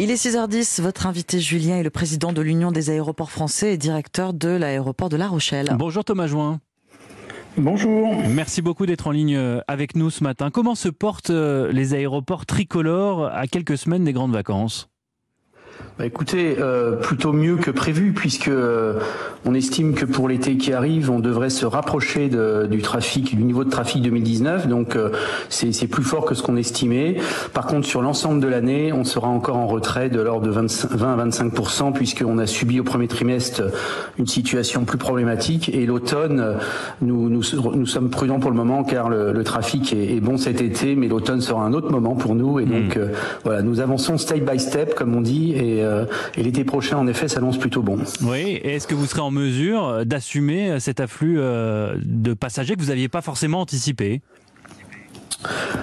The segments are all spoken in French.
Il est 6h10, votre invité Julien est le président de l'Union des aéroports français et directeur de l'aéroport de La Rochelle. Bonjour Thomas Join. Bonjour. Merci beaucoup d'être en ligne euh, avec nous ce matin. Comment se portent euh, les aéroports tricolores à quelques semaines des grandes vacances? Bah écoutez, euh, plutôt mieux que prévu, puisque euh, on estime que pour l'été qui arrive, on devrait se rapprocher de, du trafic, du niveau de trafic 2019. Donc euh, c'est plus fort que ce qu'on estimait. Par contre, sur l'ensemble de l'année, on sera encore en retrait de l'ordre de 20 à 25 puisqu'on a subi au premier trimestre une situation plus problématique. Et l'automne, nous, nous, nous, sommes prudents pour le moment, car le, le trafic est, est, bon cet été, mais l'automne sera un autre moment pour nous. Et donc mmh. voilà, nous avançons step by step, comme on dit. Et, euh, et l'été prochain, en effet, s'annonce plutôt bon. Oui, est-ce que vous serez en mesure d'assumer cet afflux euh, de passagers que vous n'aviez pas forcément anticipé?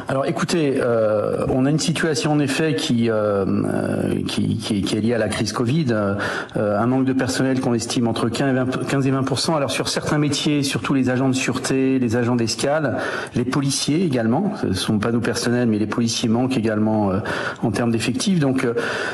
Alors écoutez, euh, on a une situation en effet qui, euh, qui, est liée à la crise Covid, euh, un manque de personnel qu'on estime entre 15 et 20, 15 et 20 Alors sur certains métiers, surtout les agents de sûreté, les agents d'escale, les policiers également, ce ne sont pas nos personnels, mais les policiers manquent également euh, en termes d'effectifs. Donc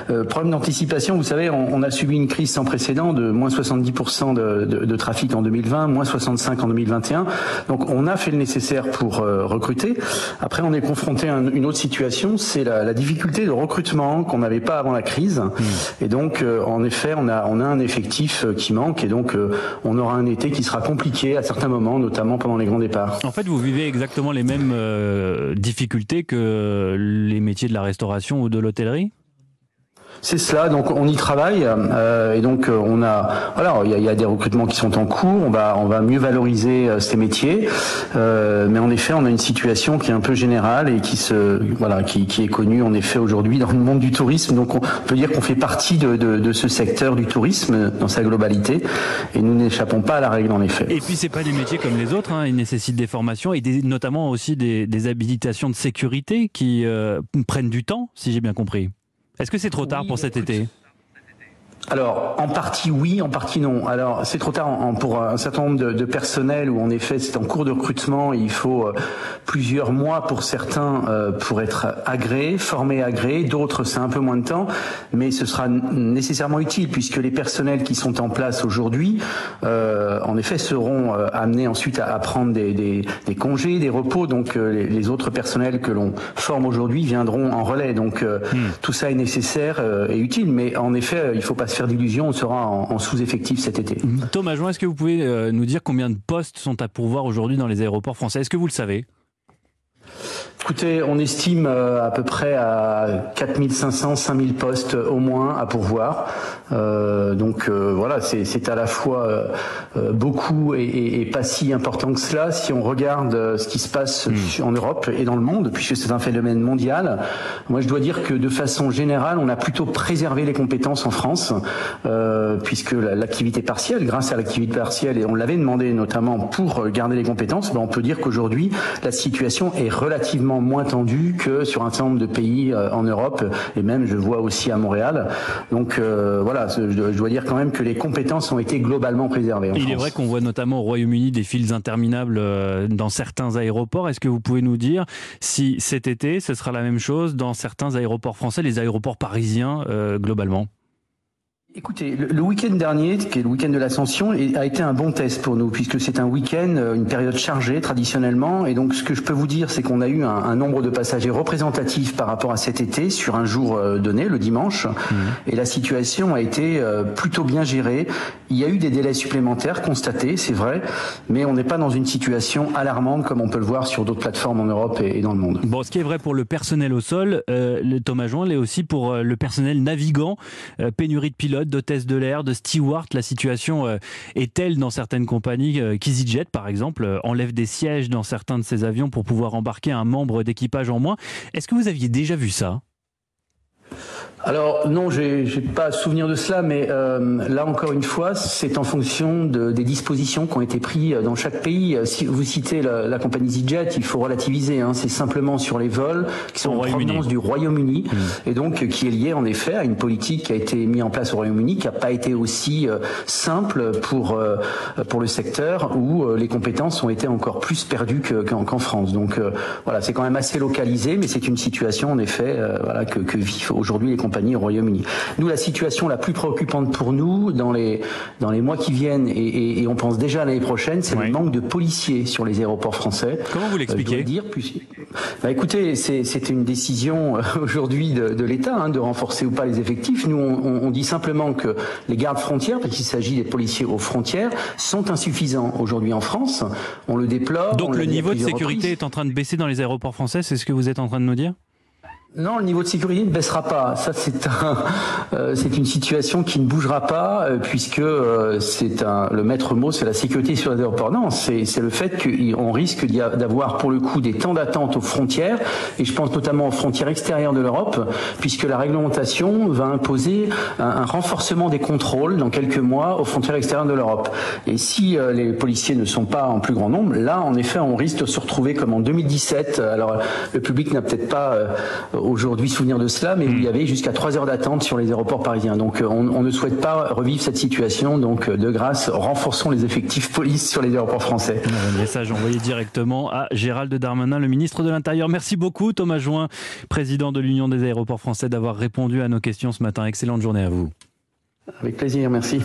euh, problème d'anticipation, vous savez, on, on, a subi une crise sans précédent de moins 70 de, de, de, trafic en 2020, moins 65 en 2021. Donc on a fait le nécessaire pour recruter. Après, on est confronté à une autre situation, c'est la, la, difficulté de recrutement qu'on n'avait pas avant la crise. Mmh. Et donc, euh, en effet, on a, on a un effectif euh, qui manque et donc euh, on aura un été qui sera compliqué à certains moments, notamment pendant les grands départs. En fait, vous vivez exactement les mêmes euh, difficultés que les métiers de la restauration ou de l'hôtellerie? C'est cela, donc on y travaille euh, et donc euh, on a voilà il y a, des recrutements qui sont en cours, on va on va mieux valoriser euh, ces métiers, euh, mais en effet on a une situation qui est un peu générale et qui se voilà qui, est connue en effet aujourd'hui dans le monde du tourisme, donc on peut dire qu'on fait partie de, de, de, ce secteur du tourisme dans sa globalité. Et nous n'échappons pas à la règle en effet. Et puis c'est pas des métiers comme les autres, hein, ils nécessitent des formations et notamment aussi des, des habilitations de sécurité qui euh, prennent du temps, si j'ai bien compris. Est-ce que c'est trop tard pour cet été? Alors, en partie oui, en partie non. Alors, c'est trop tard en, pour un certain nombre de, de personnels où, en effet, c'est en cours de recrutement. il faut euh, plusieurs mois pour certains euh, pour être agréés, formés, agréés. D'autres, c'est un peu moins de temps, mais ce sera nécessairement utile puisque les personnels qui sont en place aujourd'hui, euh, en effet, seront amenés ensuite à, à prendre des, des, des, congés, des repos. Donc, les, les, autres personnels que l'on forme aujourd'hui viendront en relais. Donc, mmh. tout ça est nécessaire et utile. Mais en effet, il faut pas se faire d'illusions, on sera en, sous-effectif cet été. Thomas Join, est-ce que vous pouvez euh, nous dire combien de postes sont à pourvoir aujourd'hui dans les aéroports français? Est-ce que vous le savez? Écoutez, on estime euh, à peu près à 4500, 5000 postes au moins à pourvoir. Euh, donc euh, voilà, c'est à la fois euh, beaucoup et, et, et, pas si important que cela si on regarde euh, ce qui se passe mmh. en Europe et dans le monde, puisque c'est un phénomène mondial. Moi, je dois dire que de façon générale, on a plutôt préservé les compétences en France, euh, puisque l'activité partielle, grâce à l'activité partielle, et on l'avait demandé notamment pour garder les compétences, ben on peut dire qu'aujourd'hui, la situation est relativement moins tendu que sur un certain nombre de pays euh, en Europe et même je vois aussi à Montréal. Donc euh, voilà, je, je, dois dire quand même que les compétences ont été globalement préservées. Il France. est vrai qu'on voit notamment au Royaume-Uni des files interminables euh, dans certains aéroports. Est-ce que vous pouvez nous dire si cet été ce sera la même chose dans certains aéroports français, les aéroports parisiens euh, globalement? Écoutez, le, le week-end dernier, qui est le week-end de l'Ascension, a été un bon test pour nous, puisque c'est un week-end, euh, une période chargée traditionnellement. Et donc, ce que je peux vous dire, c'est qu'on a eu un, un, nombre de passagers représentatifs par rapport à cet été sur un jour euh, donné, le dimanche. Mmh. Et la situation a été euh, plutôt bien gérée. Il y a eu des délais supplémentaires constatés, c'est vrai, mais on n'est pas dans une situation alarmante comme on peut le voir sur d'autres plateformes en Europe et, et, dans le monde. Bon, ce qui est vrai pour le personnel au sol, euh, le Thomas Join l'est aussi pour le personnel navigant, pénurie de pilotes d'hôtesse de l'air, de steward. La situation euh, est telle dans certaines compagnies euh, qu'EasyJet, par exemple, euh, enlève des sièges dans certains de ses avions pour pouvoir embarquer un membre d'équipage en moins. Est-ce que vous aviez déjà vu ça? Alors non, j'ai pas souvenir de cela, mais euh, là encore une fois, c'est en fonction de, des dispositions qui ont été prises dans chaque pays. Si vous citez la, la compagnie EasyJet, il faut relativiser. Hein, c'est simplement sur les vols qui sont en provenance du Royaume-Uni mmh. et donc qui est lié en effet à une politique qui a été mise en place au Royaume-Uni, qui n'a pas été aussi euh, simple pour euh, pour le secteur où euh, les compétences ont été encore plus perdues qu'en qu qu France. Donc euh, voilà, c'est quand même assez localisé, mais c'est une situation en effet voilà que, que vivent aujourd'hui les compagnies au Royaume-Uni. Nous, la situation la plus préoccupante pour nous dans les, dans les mois qui viennent, et, on pense déjà à l'année prochaine, c'est le manque de policiers sur les aéroports français. Comment vous l'expliquez dire, bah, Écoutez, c'est une décision aujourd'hui de, de l'État hein, de renforcer ou pas les effectifs. Nous, on, on dit simplement que les gardes frontières, parce qu'il s'agit des policiers aux frontières, sont insuffisants aujourd'hui en France. On le déplore. Donc le niveau de sécurité est en train de baisser dans les aéroports français, c'est ce que vous êtes en train de nous dire? Non, le niveau de sécurité ne baissera pas. Ça, c'est euh, une situation qui ne bougera pas euh, puisque euh, c'est le maître mot, c'est la sécurité sur les aéroports. Non, c'est, c'est le fait qu'on risque d'avoir pour le coup des temps d'attente aux frontières et je pense notamment aux frontières extérieures de l'Europe puisque la réglementation va imposer un, un renforcement des contrôles dans quelques mois aux frontières extérieures de l'Europe. Et si les policiers ne sont pas en plus grand nombre, là, en effet, on risque de se retrouver comme en 2017. Alors, le public n'a peut-être pas aujourd'hui souvenir de cela, mais il y hmm. avait jusqu'à 3 heures d'attente sur les aéroports parisiens. Donc euh, on, ne souhaite pas revivre cette situation. Donc euh, de grâce, renforçons les effectifs police sur les aéroports français. Un message envoyé directement à Gérald Darmanin, le ministre de l'Intérieur. Merci beaucoup Thomas Join, président de l'Union des aéroports français, d'avoir répondu à nos questions ce matin. Excellente journée à vous. Avec plaisir, merci.